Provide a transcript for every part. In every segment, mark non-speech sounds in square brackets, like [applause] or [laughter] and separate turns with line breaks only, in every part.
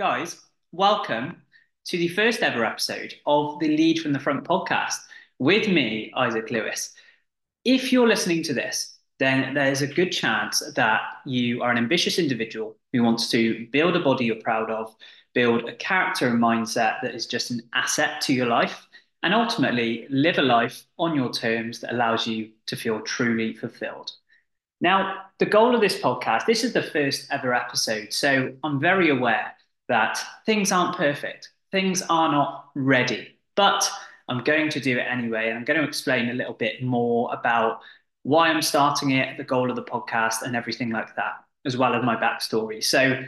guys, welcome to the first ever episode of the Lead from the Front podcast with me, Isaac Lewis. If you're listening to this, then there's a good chance that you are an ambitious individual who wants to build a body you're proud of, build a character and mindset that is just an asset to your life, and ultimately live a life on your terms that allows you to feel truly fulfilled. Now, the goal of this podcast, this is the first ever episode, so I'm very aware that things aren't perfect, things are not ready, but I'm going to do it anyway. And I'm going to explain a little bit more about why I'm starting it, the goal of the podcast, and everything like that, as well as my backstory. So,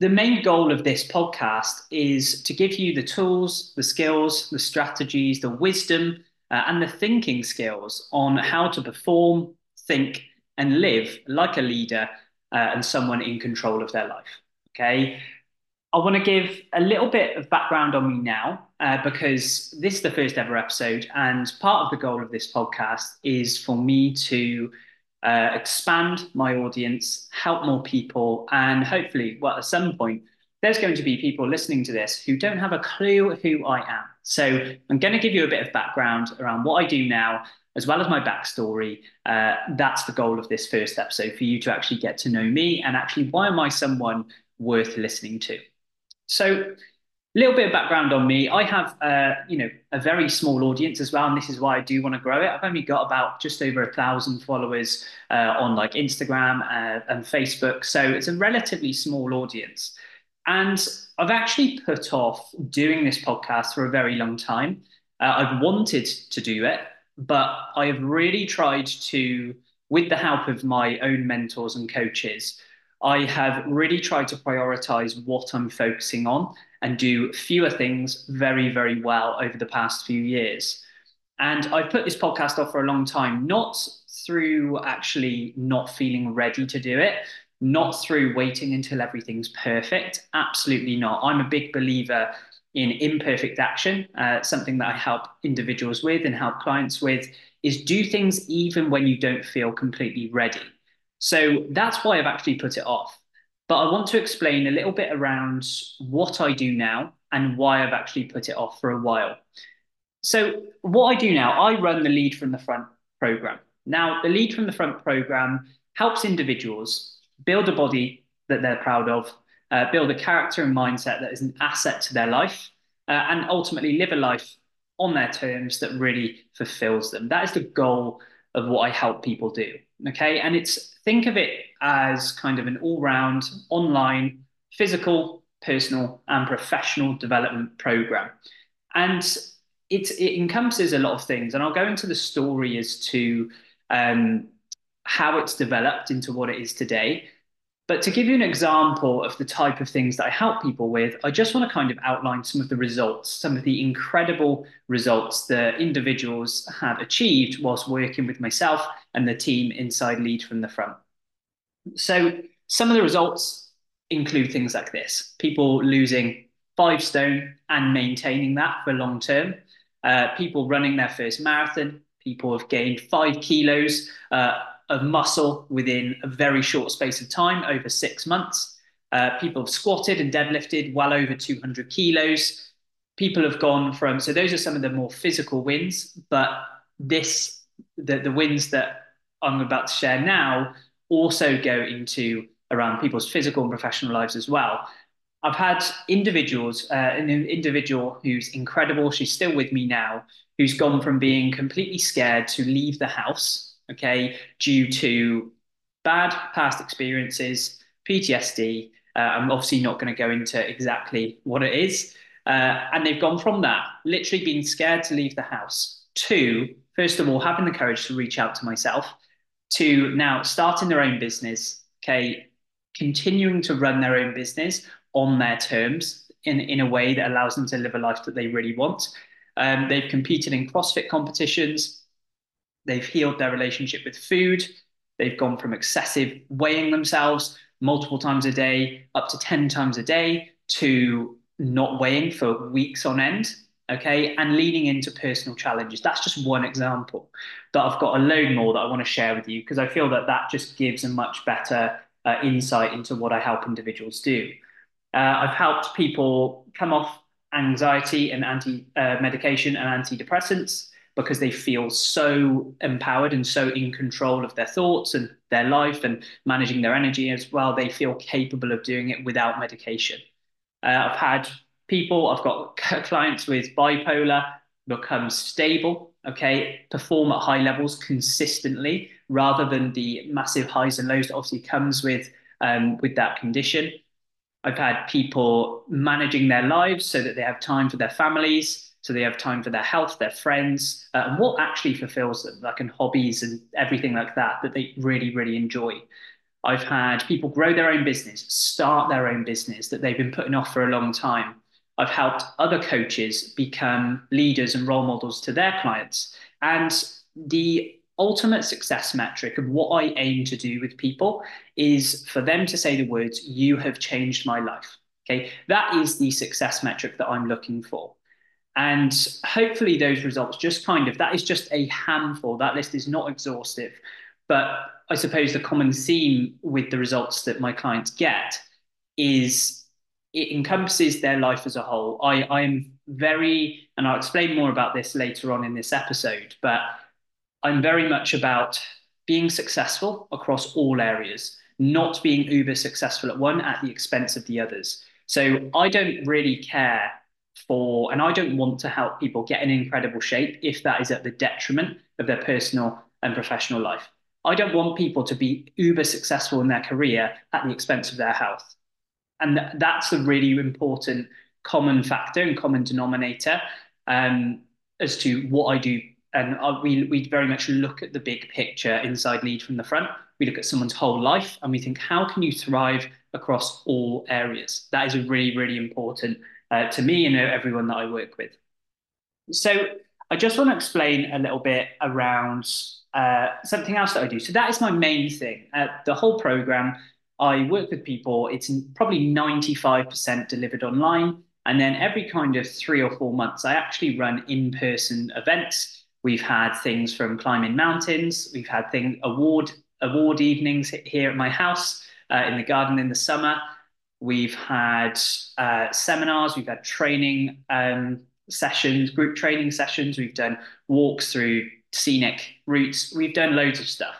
the main goal of this podcast is to give you the tools, the skills, the strategies, the wisdom, uh, and the thinking skills on how to perform, think, and live like a leader uh, and someone in control of their life. Okay. I want to give a little bit of background on me now uh, because this is the first ever episode, and part of the goal of this podcast is for me to uh, expand my audience, help more people, and hopefully, well, at some point, there's going to be people listening to this who don't have a clue who I am. So I'm going to give you a bit of background around what I do now, as well as my backstory. Uh, that's the goal of this first episode for you to actually get to know me and actually why am I someone worth listening to. So, a little bit of background on me. I have, uh, you know, a very small audience as well, and this is why I do want to grow it. I've only got about just over a thousand followers uh, on like Instagram uh, and Facebook, so it's a relatively small audience. And I've actually put off doing this podcast for a very long time. Uh, I've wanted to do it, but I have really tried to, with the help of my own mentors and coaches, I have really tried to prioritize what I'm focusing on and do fewer things very, very well over the past few years. And I've put this podcast off for a long time, not through actually not feeling ready to do it, not through waiting until everything's perfect. Absolutely not. I'm a big believer in imperfect action. Uh, something that I help individuals with and help clients with is do things even when you don't feel completely ready. So that's why I've actually put it off. But I want to explain a little bit around what I do now and why I've actually put it off for a while. So, what I do now, I run the Lead from the Front program. Now, the Lead from the Front program helps individuals build a body that they're proud of, uh, build a character and mindset that is an asset to their life, uh, and ultimately live a life on their terms that really fulfills them. That is the goal of what I help people do. Okay. And it's think of it as kind of an all round online physical, personal, and professional development program. And it, it encompasses a lot of things. And I'll go into the story as to um, how it's developed into what it is today. But to give you an example of the type of things that I help people with, I just want to kind of outline some of the results, some of the incredible results that individuals have achieved whilst working with myself and the team inside Lead from the Front. So, some of the results include things like this people losing five stone and maintaining that for long term, uh, people running their first marathon, people have gained five kilos. Uh, of muscle within a very short space of time over six months. Uh, people have squatted and deadlifted well over 200 kilos. People have gone from, so those are some of the more physical wins, but this, the, the wins that I'm about to share now also go into around people's physical and professional lives as well. I've had individuals, uh, an individual who's incredible, she's still with me now, who's gone from being completely scared to leave the house okay, due to bad past experiences, PTSD. Uh, I'm obviously not going to go into exactly what it is. Uh, and they've gone from that, literally being scared to leave the house, to, first of all, having the courage to reach out to myself, to now starting their own business, okay, continuing to run their own business on their terms in, in a way that allows them to live a life that they really want. Um, they've competed in CrossFit competitions, They've healed their relationship with food. They've gone from excessive weighing themselves multiple times a day up to 10 times a day to not weighing for weeks on end. Okay. And leaning into personal challenges. That's just one example. But I've got a load more that I want to share with you because I feel that that just gives a much better uh, insight into what I help individuals do. Uh, I've helped people come off anxiety and anti uh, medication and antidepressants because they feel so empowered and so in control of their thoughts and their life and managing their energy as well. They feel capable of doing it without medication. Uh, I've had people, I've got [laughs] clients with bipolar become stable, okay, perform at high levels consistently rather than the massive highs and lows that obviously comes with um, with that condition. I've had people managing their lives so that they have time for their families, so they have time for their health, their friends, uh, and what actually fulfills them, like in hobbies and everything like that, that they really, really enjoy. I've had people grow their own business, start their own business that they've been putting off for a long time. I've helped other coaches become leaders and role models to their clients. And the ultimate success metric of what I aim to do with people is for them to say the words, You have changed my life. Okay. That is the success metric that I'm looking for. And hopefully, those results just kind of that is just a handful. That list is not exhaustive. But I suppose the common theme with the results that my clients get is it encompasses their life as a whole. I, I am very, and I'll explain more about this later on in this episode, but I'm very much about being successful across all areas, not being uber successful at one at the expense of the others. So I don't really care for, and I don't want to help people get in incredible shape if that is at the detriment of their personal and professional life. I don't want people to be uber successful in their career at the expense of their health. And that's a really important common factor and common denominator um, as to what I do and uh, we we very much look at the big picture inside lead from the front. We look at someone's whole life and we think, how can you thrive across all areas? That is really really important uh, to me and everyone that I work with. So I just want to explain a little bit around uh, something else that I do. So that is my main thing. Uh, the whole program, I work with people. It's probably ninety five percent delivered online. And then every kind of three or four months, I actually run in person events We've had things from climbing mountains. We've had thing award award evenings here at my house uh, in the garden in the summer. We've had uh, seminars. We've had training um, sessions, group training sessions. We've done walks through scenic routes. We've done loads of stuff.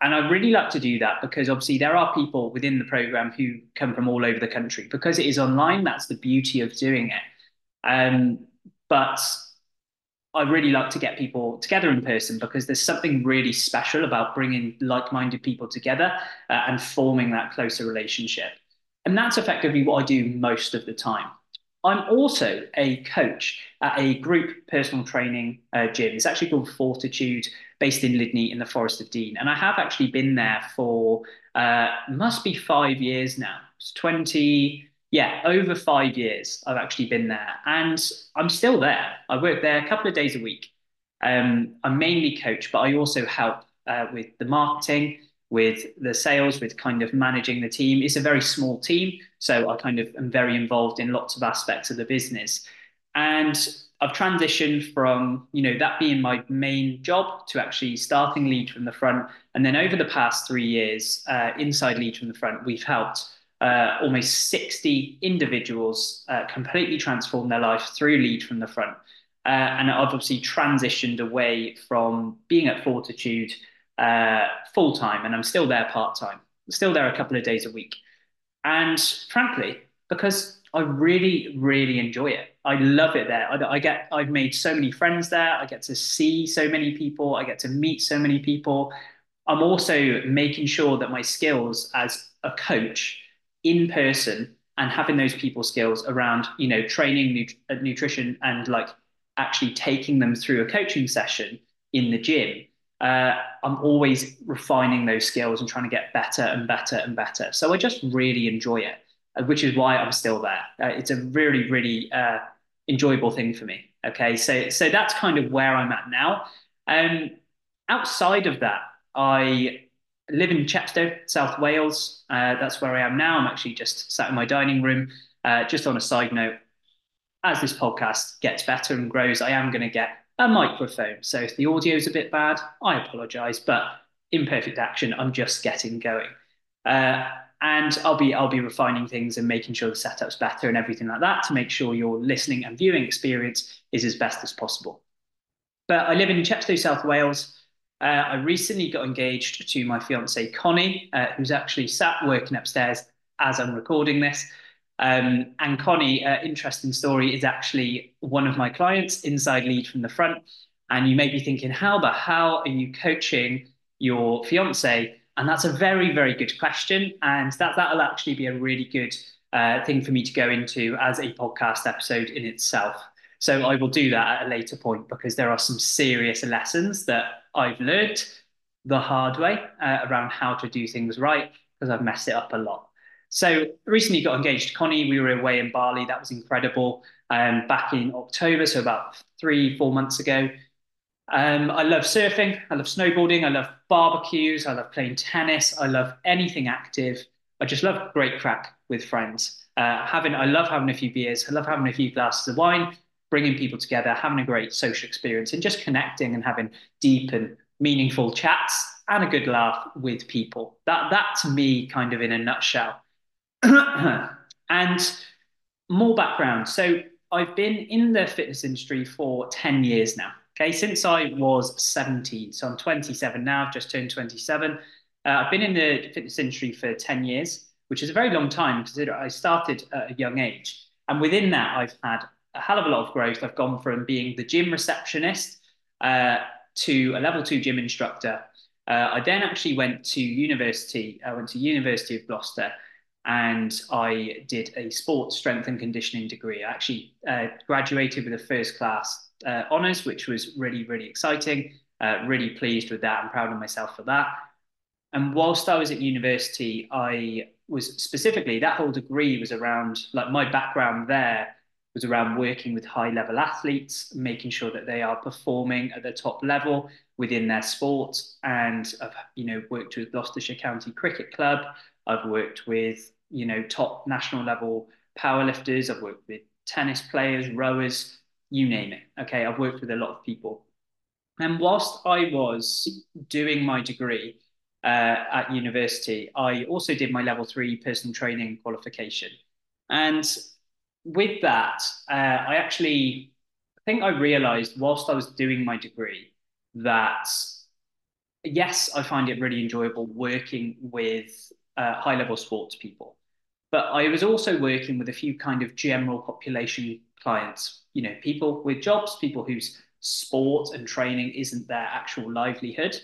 And I really like to do that because obviously there are people within the program who come from all over the country. Because it is online, that's the beauty of doing it. Um, but I really like to get people together in person because there's something really special about bringing like-minded people together uh, and forming that closer relationship. And that's effectively what I do most of the time. I'm also a coach at a group personal training uh, gym. It's actually called Fortitude, based in Lydney in the Forest of Dean. And I have actually been there for uh, must be five years now. It's 20, yeah, over five years I've actually been there, and I'm still there. I work there a couple of days a week. Um, I'm mainly coach, but I also help uh, with the marketing, with the sales, with kind of managing the team. It's a very small team, so I kind of am very involved in lots of aspects of the business. And I've transitioned from, you know, that being my main job to actually starting Lead from the Front. And then over the past three years, uh, inside Lead from the Front, we've helped uh, almost 60 individuals uh, completely transform their life through lead from the front. Uh, and I've obviously transitioned away from being at Fortitude uh, full time, and I'm still there part time, still there a couple of days a week. And frankly, because I really, really enjoy it. I love it there. I, I, get, I've made so many friends there. I get to see so many people. I get to meet so many people. I'm also making sure that my skills as a coach in person and having those people skills around you know training nut- uh, nutrition and like actually taking them through a coaching session in the gym uh, i'm always refining those skills and trying to get better and better and better so i just really enjoy it uh, which is why i'm still there uh, it's a really really uh, enjoyable thing for me okay so so that's kind of where i'm at now um outside of that i live in Chepstow, South Wales. Uh, that's where I am now. I'm actually just sat in my dining room. Uh, just on a side note, as this podcast gets better and grows, I am going to get a microphone. So if the audio is a bit bad, I apologize. But in perfect action, I'm just getting going. Uh, and I'll be I'll be refining things and making sure the setup's better and everything like that to make sure your listening and viewing experience is as best as possible. But I live in Chepstow, South Wales. Uh, I recently got engaged to my fiance Connie, uh, who's actually sat working upstairs as I'm recording this. Um, and Connie, uh, interesting story, is actually one of my clients inside Lead from the Front. And you may be thinking, how but how are you coaching your fiance? And that's a very, very good question. And that, that'll actually be a really good uh, thing for me to go into as a podcast episode in itself. So I will do that at a later point because there are some serious lessons that I've learned the hard way uh, around how to do things right because I've messed it up a lot. So recently got engaged to Connie. We were away in Bali. That was incredible. Um, back in October, so about three, four months ago. Um, I love surfing. I love snowboarding. I love barbecues. I love playing tennis. I love anything active. I just love great crack with friends. Uh, having, I love having a few beers. I love having a few glasses of wine, bringing people together, having a great social experience, and just connecting and having deep and meaningful chats and a good laugh with people. That, that to me, kind of in a nutshell. [coughs] and more background. So I've been in the fitness industry for 10 years now. Okay, since I was 17, so I'm 27 now, I've just turned 27. Uh, I've been in the fitness industry for 10 years, which is a very long time because I started at a young age. And within that, I've had a hell of a lot of growth. I've gone from being the gym receptionist uh, to a level two gym instructor. Uh, I then actually went to university. I went to University of Gloucester and I did a sports strength and conditioning degree. I actually uh, graduated with a first class uh, honours, which was really, really exciting. Uh, really pleased with that and proud of myself for that. And whilst I was at university, I was specifically that whole degree was around like my background there was around working with high level athletes, making sure that they are performing at the top level within their sport. And I've, you know, worked with Gloucestershire County Cricket Club. I've worked with, you know, top national level powerlifters. I've worked with tennis players, rowers, you name it. Okay, I've worked with a lot of people. And whilst I was doing my degree uh, at university, I also did my level three personal training qualification. And with that, uh, I actually I think I realized whilst I was doing my degree that yes, I find it really enjoyable working with uh, high level sports people. But I was also working with a few kind of general population clients, you know, people with jobs, people whose sport and training isn't their actual livelihood.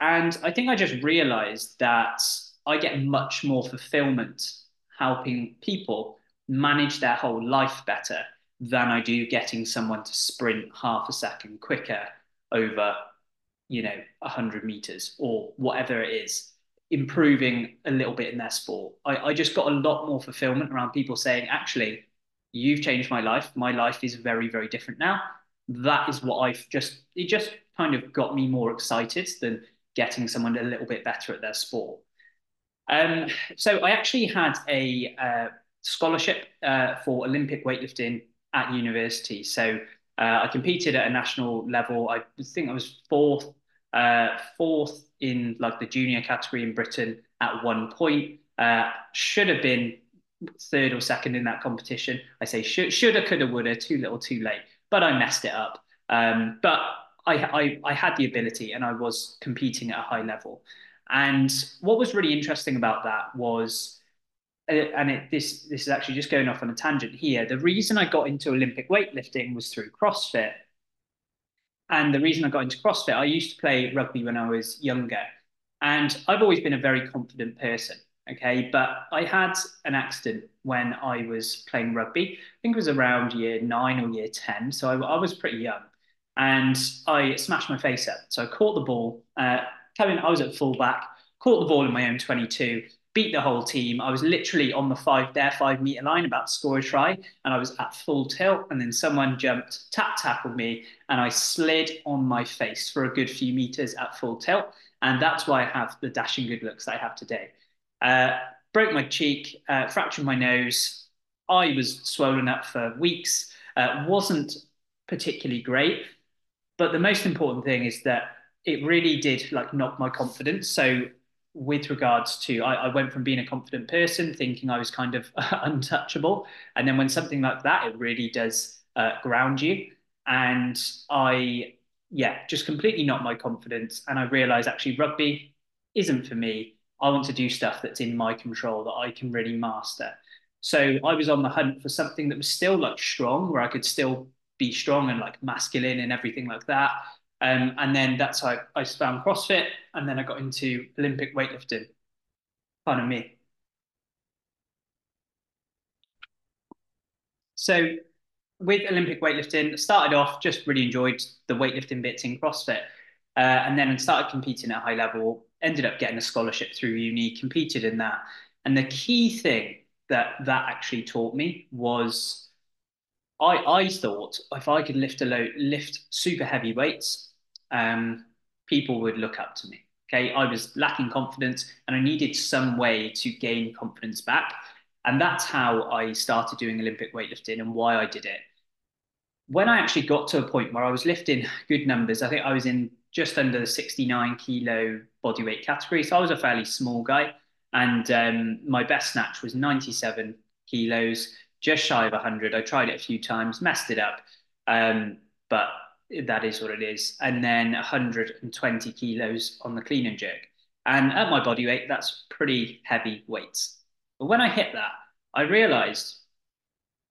And I think I just realized that I get much more fulfillment helping people manage their whole life better than I do getting someone to sprint half a second quicker over, you know, 100 meters or whatever it is improving a little bit in their sport. I, I just got a lot more fulfillment around people saying, actually, you've changed my life. My life is very, very different now. That is what I've just, it just kind of got me more excited than getting someone a little bit better at their sport. Um, so I actually had a uh, scholarship uh, for Olympic weightlifting at university. So uh, I competed at a national level. I think I was fourth, uh, fourth in like the junior category in Britain at one point. Uh, should have been third or second in that competition. I say should, shoulda, coulda, woulda, too little, too late. But I messed it up. Um, but I, I, I had the ability, and I was competing at a high level. And what was really interesting about that was, uh, and it, this this is actually just going off on a tangent here. The reason I got into Olympic weightlifting was through CrossFit. And the reason I got into CrossFit, I used to play rugby when I was younger. And I've always been a very confident person. Okay. But I had an accident when I was playing rugby. I think it was around year nine or year 10. So I, I was pretty young. And I smashed my face up. So I caught the ball. Uh, Kevin, I was at fullback, caught the ball in my own 22, beat the whole team. I was literally on the five, their five meter line about to score a try, and I was at full tilt. And then someone jumped, tap tackled me, and I slid on my face for a good few meters at full tilt. And that's why I have the dashing good looks that I have today. Uh, broke my cheek, uh, fractured my nose. I was swollen up for weeks. Uh, wasn't particularly great. But the most important thing is that it really did like knock my confidence. So with regards to, I, I, went from being a confident person, thinking I was kind of [laughs] untouchable. And then when something like that, it really does uh, ground you. And I, yeah, just completely knocked my confidence. And I realized actually rugby isn't for me. I want to do stuff that's in my control that I can really master. So I was on the hunt for something that was still like strong, where I could still be strong and like masculine and everything like that. Um, and then that's how I, I found CrossFit, and then I got into Olympic weightlifting. Kind of me. So with Olympic weightlifting, started off just really enjoyed the weightlifting bits in CrossFit, uh, and then started competing at high level. Ended up getting a scholarship through uni, competed in that, and the key thing that that actually taught me was I I thought if I could lift a load, lift super heavy weights, um, people would look up to me. Okay, I was lacking confidence, and I needed some way to gain confidence back, and that's how I started doing Olympic weightlifting and why I did it. When I actually got to a point where I was lifting good numbers, I think I was in just under the 69 kilo bodyweight category, so I was a fairly small guy. And um, my best snatch was 97 kilos, just shy of 100. I tried it a few times, messed it up, um, but that is what it is. And then 120 kilos on the clean and jerk. And at my body weight, that's pretty heavy weights. But when I hit that, I realized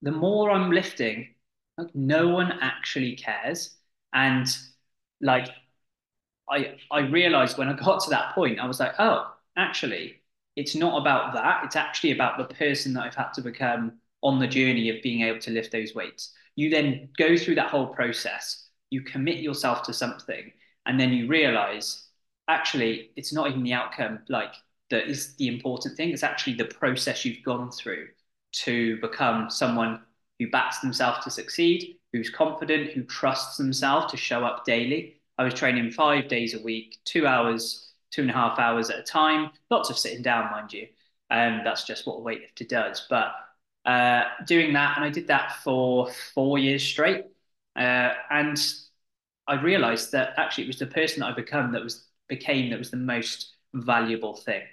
the more I'm lifting, like no one actually cares. And like I I realized when I got to that point, I was like, oh, actually, it's not about that. It's actually about the person that I've had to become on the journey of being able to lift those weights. You then go through that whole process, you commit yourself to something, and then you realize actually it's not even the outcome like that is the important thing. It's actually the process you've gone through to become someone who backs themselves to succeed, who's confident, who trusts themselves to show up daily. I was training five days a week, two hours two and a half hours at a time. Lots of sitting down, mind you. Um, that's just what a weightlifter does. But uh, doing that, and I did that for four years straight. Uh, and I realized that actually it was the person that I become that was became that was the most valuable thing.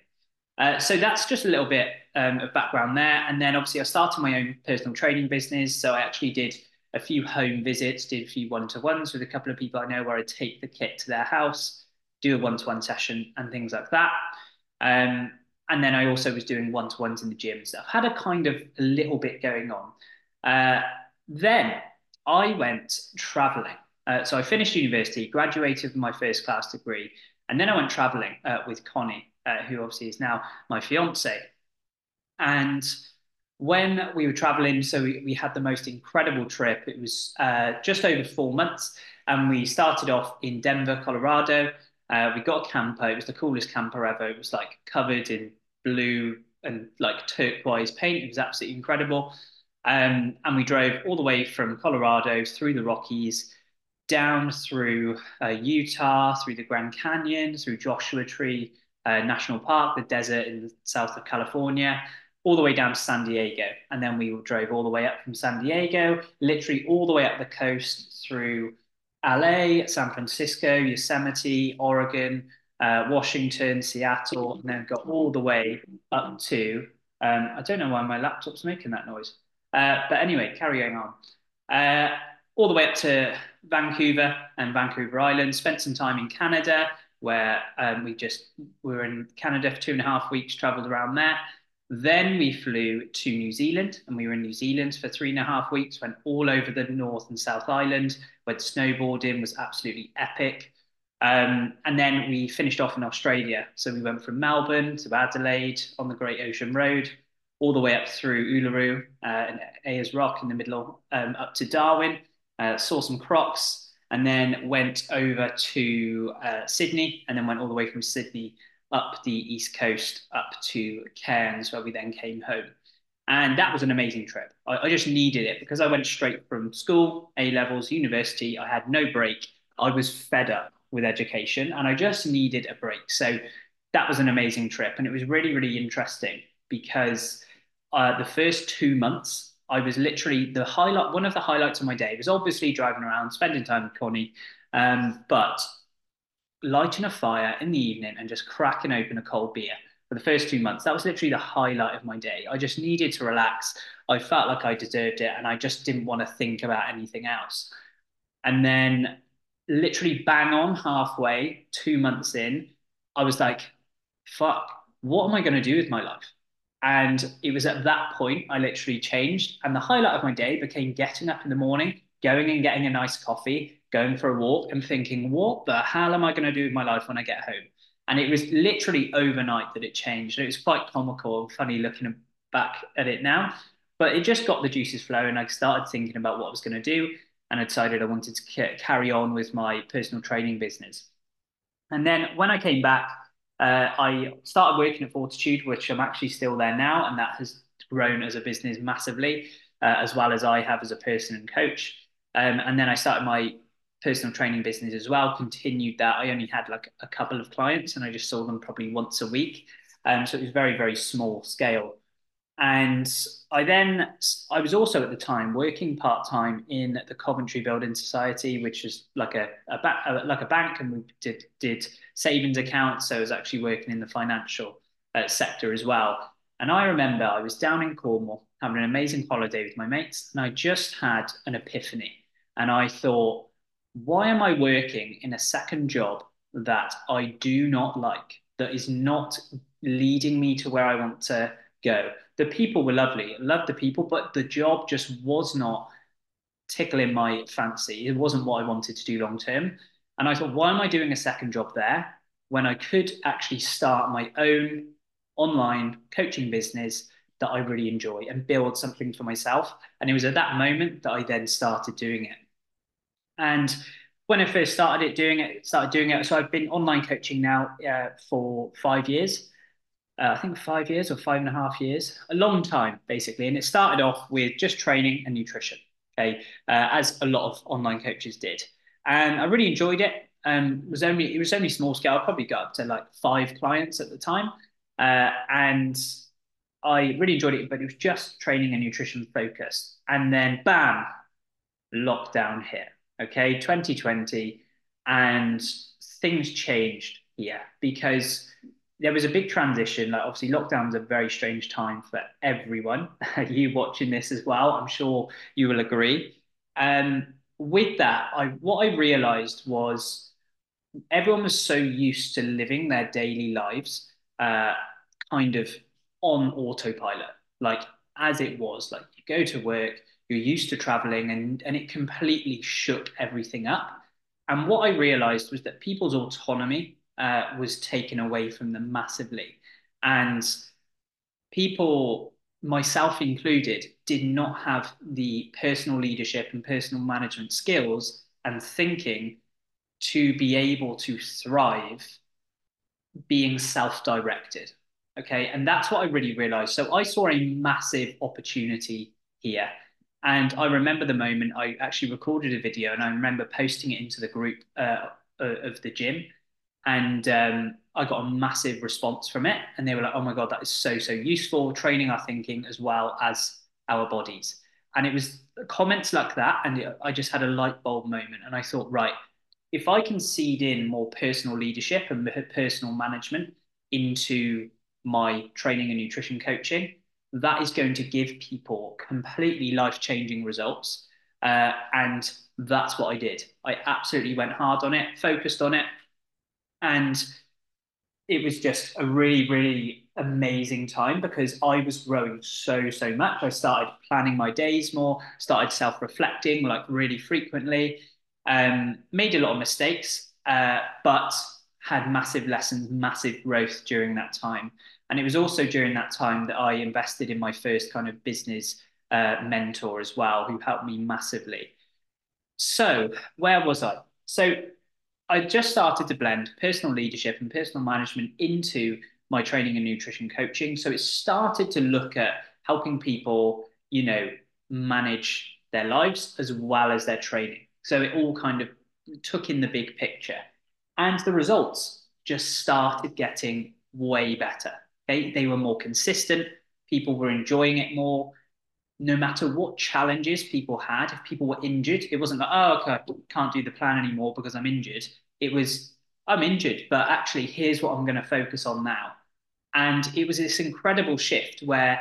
Uh, so that's just a little bit um, of background there. And then obviously I started my own personal training business. So I actually did a few home visits, did a few one-to-ones with a couple of people I know where I take the kit to their house do a one-to-one session and things like that. Um, and then I also was doing one-to-ones in the gym. So I've had a kind of a little bit going on. Uh, then I went traveling. Uh, so I finished university, graduated with my first class degree, and then I went traveling uh, with Connie, uh, who obviously is now my fiance. And when we were traveling, so we, we had the most incredible trip. It was uh, just over four months, and we started off in Denver, Colorado. Uh, we got a camper. It was the coolest camper ever. It was like covered in blue and like turquoise paint. It was absolutely incredible. Um, and we drove all the way from Colorado through the Rockies, down through uh, Utah, through the Grand Canyon, through Joshua Tree uh, National Park, the desert in the south of California, all the way down to San Diego. And then we drove all the way up from San Diego, literally all the way up the coast through LA, San Francisco, Yosemite, Oregon, uh, Washington, Seattle, and then got all the way up to, um, I don't know why my laptop's making that noise. Uh, but anyway, carrying on. Uh, all the way up to Vancouver and Vancouver Island, spent some time in Canada where um, we just we were in Canada for two and a half weeks, traveled around there. Then we flew to New Zealand and we were in New Zealand for three and a half weeks, went all over the North and South Island, went snowboarding, was absolutely epic. Um, and then we finished off in Australia. So we went from Melbourne to Adelaide on the Great Ocean Road, all the way up through Uluru uh, and Ayers Rock in the middle, um, up to Darwin, uh, saw some crocs, and then went over to uh, Sydney, and then went all the way from Sydney up the east coast up to Cairns, where we then came home. And that was an amazing trip. I, I, just needed it because I went straight from school, A levels, university. I had no break. I was fed up with education and I just needed a break. So that was an amazing trip. And it was really, really interesting because uh, the first two months, I was literally the highlight, one of the highlights of my day was obviously driving around, spending time with Connie. Um, but lighting a fire in the evening and just cracking open a cold beer for the first two months. That was literally the highlight of my day. I just needed to relax. I felt like I deserved it and I just didn't want to think about anything else. And then, literally, bang on halfway, two months in, I was like, fuck, what am I going to do with my life? And it was at that point I literally changed. And the highlight of my day became getting up in the morning, going and getting a nice coffee, going for a walk, and thinking, what the hell am I going to do with my life when I get home? And it was literally overnight that it changed. And it was quite comical and funny looking back at it now. But it just got the juices flowing. I started thinking about what I was going to do and I decided I wanted to carry on with my personal training business. And then when I came back, uh, I started working at Fortitude, which I'm actually still there now, and that has grown as a business massively, uh, as well as I have as a person and coach. Um, and then I started my personal training business as well. Continued that. I only had like a couple of clients, and I just saw them probably once a week. Um, so it was very very small scale. And I then, I was also at the time working part time in the Coventry Building Society, which is like a, a, ba- like a bank, and we did did savings accounts. So I was actually working in the financial uh, sector as well. And I remember I was down in Cornwall having an amazing holiday with my mates, and I just had an epiphany. And I thought, why am I working in a second job that I do not like, that is not leading me to where I want to go? The people were lovely. Loved the people, but the job just was not tickling my fancy. It wasn't what I wanted to do long term. And I thought, why am I doing a second job there when I could actually start my own online coaching business that I really enjoy and build something for myself? And it was at that moment that I then started doing it. And when I first started it, doing it, started doing it. So I've been online coaching now uh, for five years uh, I think five years or five and a half years, a long time basically. And it started off with just training and nutrition, okay, uh, as a lot of online coaches did. And I really enjoyed it. Um, was only it was only small scale. I probably got up to like five clients at the time, uh, and I really enjoyed it. But it was just training and nutrition focused. And then, bam, lockdown hit. Okay, 2020, and things changed here because there was a big transition. Like obviously, lockdown's a very strange time for everyone. [laughs] you watching this as well, I'm sure you will agree. Um, with that, I what I realised was everyone was so used to living their daily lives, uh, kind of on autopilot, like as it was. Like you go to work, you're used to traveling, and and it completely shook everything up. And what I realised was that people's autonomy uh, was taken away from them massively. And people, myself included, did not have the personal leadership and personal management skills and thinking to be able to thrive being self directed. Okay. And that's what I really realized. So I saw a massive opportunity here. And I remember the moment I actually recorded a video and I remember posting it into the group uh, of the gym and um, I got a massive response from it. And they were like, "Oh my god, that is so so useful, training our thinking as well as our bodies." And it was comments like that, and I just had a light bulb moment, and I thought, right, if I can seed in more personal leadership and personal management into my training and nutrition coaching, that is going to give people completely life changing results. Uh, and that's what I did. I absolutely went hard on it, focused on it, and it was just a really, really amazing time because I was growing so, so much. I started planning my days more, started self reflecting like really frequently, um, made a lot of mistakes, uh, but had massive lessons, massive growth during that time. And it was also during that time that I invested in my first kind of business uh, mentor as well, who helped me massively. So, where was I? So, I just started to blend personal leadership and personal management into my training and nutrition coaching. So it started to look at helping people, you know, manage their lives as well as their training. So it all kind of took in the big picture. And the results just started getting way better. Okay? They were more consistent. People were enjoying it more. No matter what challenges people had, if people were injured, it wasn't like, oh, okay, I can't do the plan anymore because I'm injured. It was I'm injured, but actually, here's what I'm going to focus on now. And it was this incredible shift where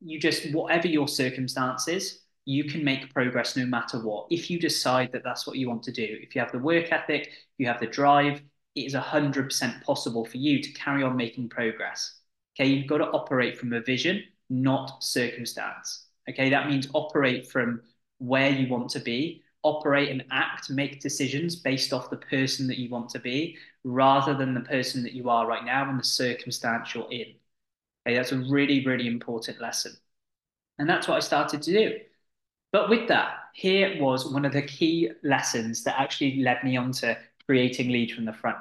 you just, whatever your circumstances, you can make progress no matter what. If you decide that that's what you want to do, if you have the work ethic, you have the drive, it is 100% possible for you to carry on making progress. Okay, you've got to operate from a vision, not circumstance. Okay, that means operate from where you want to be, operate and act, make decisions based off the person that you want to be rather than the person that you are right now and the circumstance you're in. Okay, that's a really, really important lesson. And that's what I started to do. But with that, here was one of the key lessons that actually led me on to creating lead from the front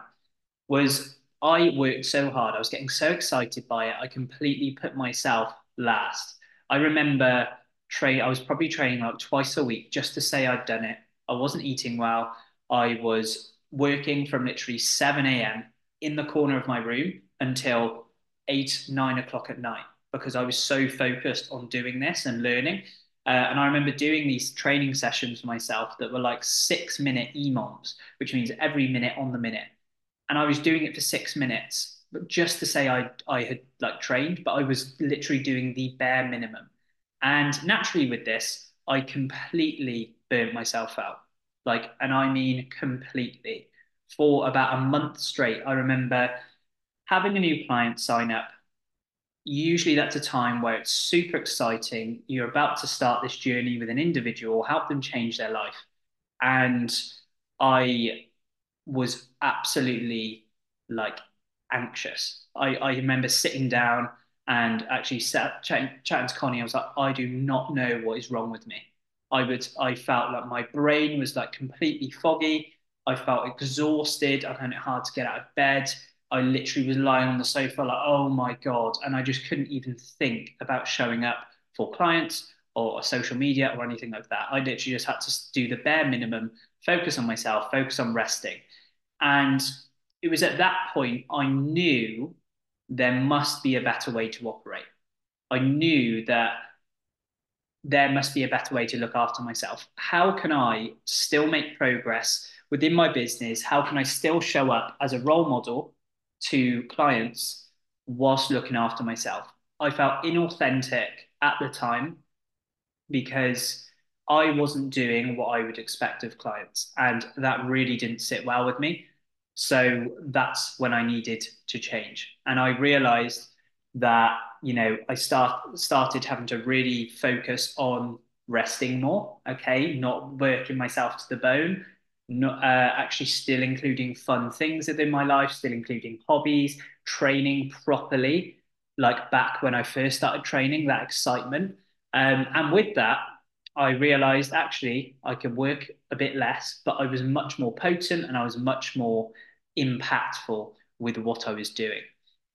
was I worked so hard. I was getting so excited by it. I completely put myself last. I remember train. I was probably training like twice a week just to say I'd done it. I wasn't eating well. I was working from literally 7 a.m. in the corner of my room until eight, nine o'clock at night because I was so focused on doing this and learning. Uh, and I remember doing these training sessions for myself that were like six minute EMOMs, which means every minute on the minute. And I was doing it for six minutes, but just to say I I had like trained, but I was literally doing the bare minimum. And naturally, with this, I completely burnt myself out. Like, and I mean completely. For about a month straight, I remember having a new client sign up. Usually, that's a time where it's super exciting. You're about to start this journey with an individual, help them change their life. And I was absolutely like anxious. I, I remember sitting down and actually sat chatting, chatting to Connie. I was like, I do not know what is wrong with me. I would, I felt like my brain was like completely foggy. I felt exhausted. I found it hard to get out of bed. I literally was lying on the sofa like, oh my God. And I just couldn't even think about showing up for clients or social media or anything like that. I literally just had to do the bare minimum, focus on myself, focus on resting. And it was at that point I knew there must be a better way to operate. I knew that there must be a better way to look after myself. How can I still make progress within my business? How can I still show up as a role model to clients whilst looking after myself? I felt inauthentic at the time because I wasn't doing what I would expect of clients. And that really didn't sit well with me. So that's when I needed to change. And I realized that, you know, I start started having to really focus on resting more, okay, not working myself to the bone, not uh, actually still including fun things within my life, still including hobbies, training properly, like back when I first started training, that excitement. Um, and with that, I realized actually I could work a bit less, but I was much more potent and I was much more impactful with what I was doing.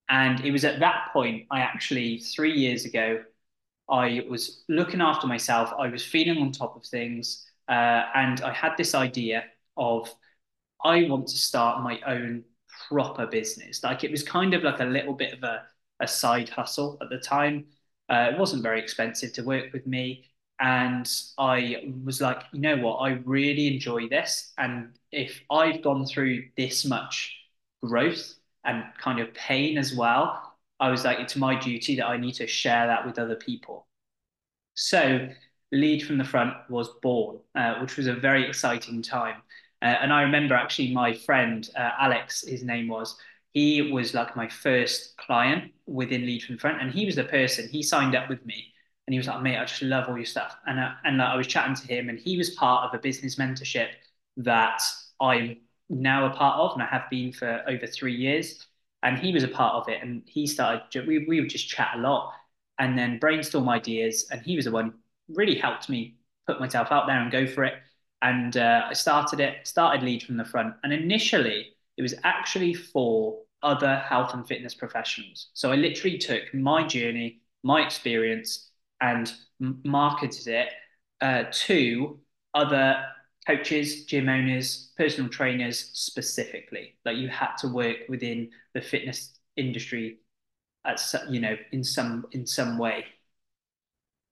And it was at that point, I actually, three years ago, I was looking after myself. I was feeling on top of things. Uh, and I had this idea of, I want to start my own proper business. Like it was kind of like a little bit of a, a side hustle at the time. Uh, it wasn't very expensive to work with me. And I was like, you know what? I really enjoy this. And if I've gone through this much growth and kind of pain as well, I was like, it's my duty that I need to share that with other people. So, Lead from the Front was born, uh, which was a very exciting time. Uh, and I remember actually my friend, uh, Alex, his name was, he was like my first client within Lead from the Front. And he was the person, he signed up with me and he was like, mate, I just love all your stuff. And, uh, and I was chatting to him, and he was part of a business mentorship that I'm now a part of, and I have been for over three years. And he was a part of it, and he started. We we would just chat a lot, and then brainstorm ideas. And he was the one really helped me put myself out there and go for it. And uh, I started it, started lead from the front, and initially it was actually for other health and fitness professionals. So I literally took my journey, my experience, and marketed it uh, to other coaches, gym owners, personal trainers specifically. Like you had to work within the fitness industry at you know in some in some way.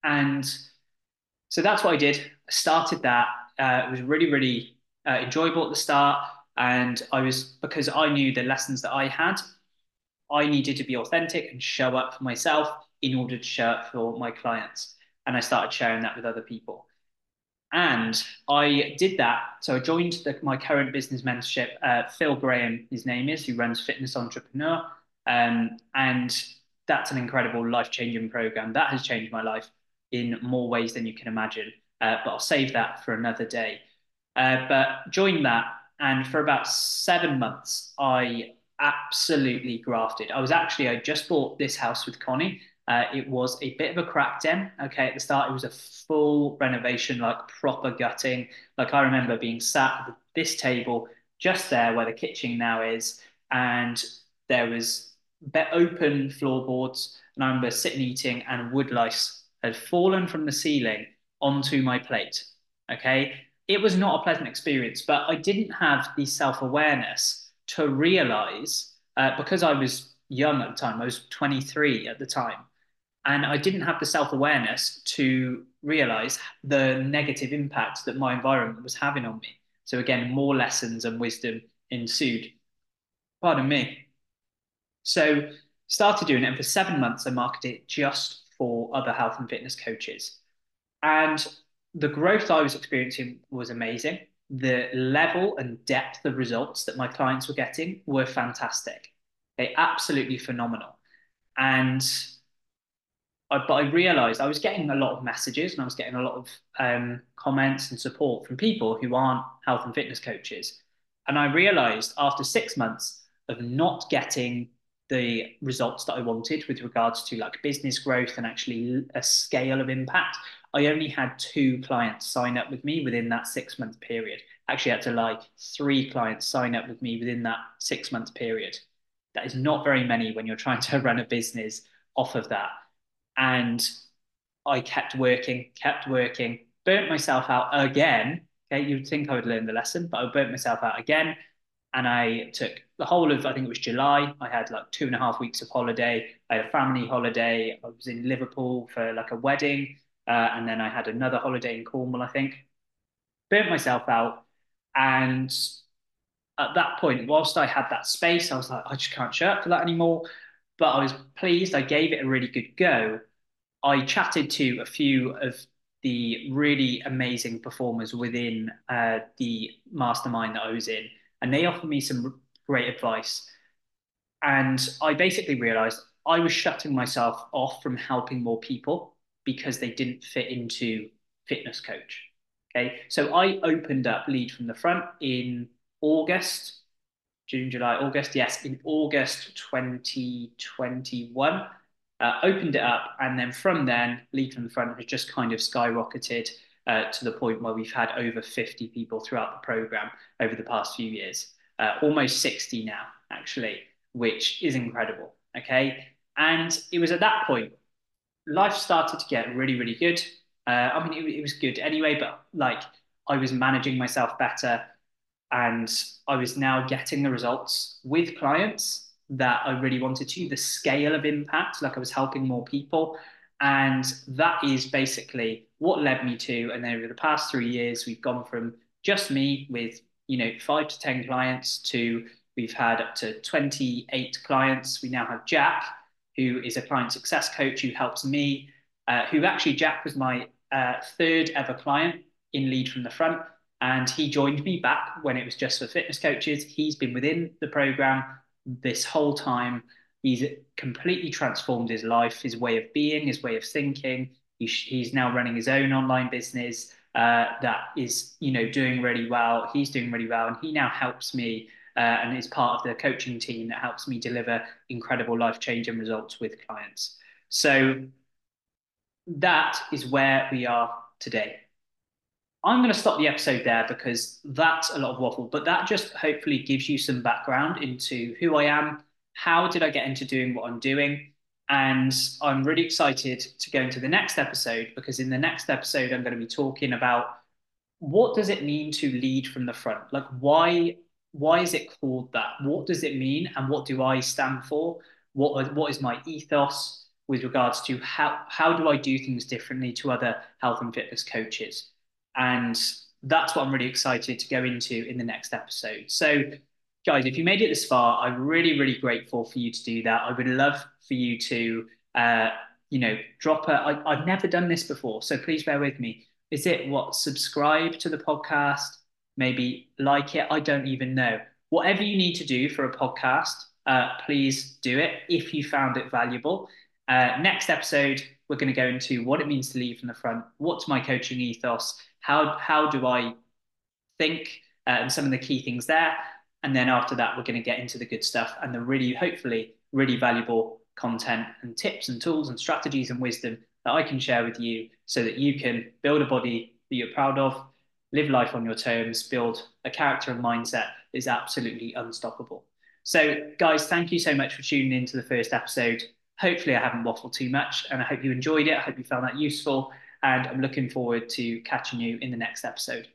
And so that's what I did. I started that. Uh, it was really really uh, enjoyable at the start. And I was, because I knew the lessons that I had, I needed to be authentic and show up for myself in order to show up for my clients. And I started sharing that with other people. And I did that. So I joined the, my current business mentorship. Uh, Phil Graham, his name is, who runs Fitness Entrepreneur. Um, and that's an incredible life changing program. That has changed my life in more ways than you can imagine. Uh, but I'll save that for another day. Uh, but joined that. And for about seven months, I absolutely grafted. I was actually, I just bought this house with Connie uh, it was a bit of a crack den. Okay, at the start, it was a full renovation, like proper gutting. Like I remember being sat at this table just there where the kitchen now is, and there was open floorboards. And I remember sitting eating, and wood lice had fallen from the ceiling onto my plate. Okay, it was not a pleasant experience, but I didn't have the self awareness to realize uh, because I was young at the time. I was 23 at the time and I didn't have the self awareness to realize the negative impact that my environment was having on me. So, again, more lessons and wisdom ensued. Pardon me. So, started doing it. And for seven months, I marketed it just for other health and fitness coaches. And the growth I was experiencing was amazing. The level and depth of results that my clients were getting were fantastic. They absolutely phenomenal. And I, but I realized I was getting a lot of messages and I was getting a lot of um, comments and support from people who aren't health and fitness coaches. And I realized after six months of not getting the results that I wanted with regards to like business growth and actually a scale of impact, I only had two clients sign up with me within that six month period. Actually, I had to like three clients sign up with me within that six month period. That is not very many when you're trying to [laughs] run a business off of that. And I kept working, kept working, burnt myself out again. Okay, you'd think I would learn the lesson, but I burnt myself out again. And I took the whole of, I think it was July. I had like two and a half weeks of holiday. I had a family holiday. I was in Liverpool for like a wedding. Uh, and then I had another holiday in Cornwall, I think. Burnt myself out. And at that point, whilst I had that space, I was like, I just can't show up for that anymore. But I was pleased. I gave it a really good go. I chatted to a few of the really amazing performers within uh, the mastermind that I was in, and they offered me some great advice. And I basically realized I was shutting myself off from helping more people because they didn't fit into fitness coach. Okay. So I opened up Lead from the Front in August, June, July, August. Yes, in August 2021 uh, opened it up, and then from then, Lead from the Front has just kind of skyrocketed uh, to the point where we've had over 50 people throughout the program over the past few years, uh, almost 60 now, actually, which is incredible. Okay. And it was at that point, life started to get really, really good. Uh, I mean, it, it was good anyway, but like I was managing myself better and I was now getting the results with clients that I really wanted to, the scale of impact, like I was helping more people. And that is basically what led me to. And then over the past three years, we've gone from just me with, you know, five to 10 clients to we've had up to 28 clients. We now have Jack, who is a client success coach who helps me, uh, who actually, Jack was my uh, third ever client in Lead from the Front. And he joined me back when it was just for fitness coaches. He's been within the program this whole time. He's completely transformed his life, his way of being, his way of thinking. He's, now running his own online business uh, that is, you know, doing really well. He's doing really well, and he now helps me uh, and is part of the coaching team that helps me deliver incredible life changing results with clients. So that is where we are today. I'm going to stop the episode there because that's a lot of waffle, but that just hopefully gives you some background into who I am, how did I get into doing what I'm doing, and I'm really excited to go into the next episode because in the next episode I'm going to be talking about what does it mean to lead from the front? Like why why is it called that? What does it mean and what do I stand for? What what is my ethos with regards to how how do I do things differently to other health and fitness coaches? And that's what I'm really excited to go into in the next episode. So, guys, if you made it this far, I'm really, really grateful for you to do that. I would love for you to, uh, you know, drop a. I, I've never done this before, so please bear with me. Is it what? Subscribe to the podcast, maybe like it. I don't even know. Whatever you need to do for a podcast, uh, please do it if you found it valuable. Uh, next episode, we're going to go into what it means to lead from the front. What's my coaching ethos? How how do I think? And some of the key things there. And then after that, we're going to get into the good stuff and the really, hopefully, really valuable content and tips and tools and strategies and wisdom that I can share with you so that you can build a body that you're proud of, live life on your terms, build a character and mindset that is absolutely unstoppable. So, guys, thank you so much for tuning in to the first episode. Hopefully, I haven't waffled too much and I hope you enjoyed it. I hope you found that useful. And I'm looking forward to catching you in the next episode.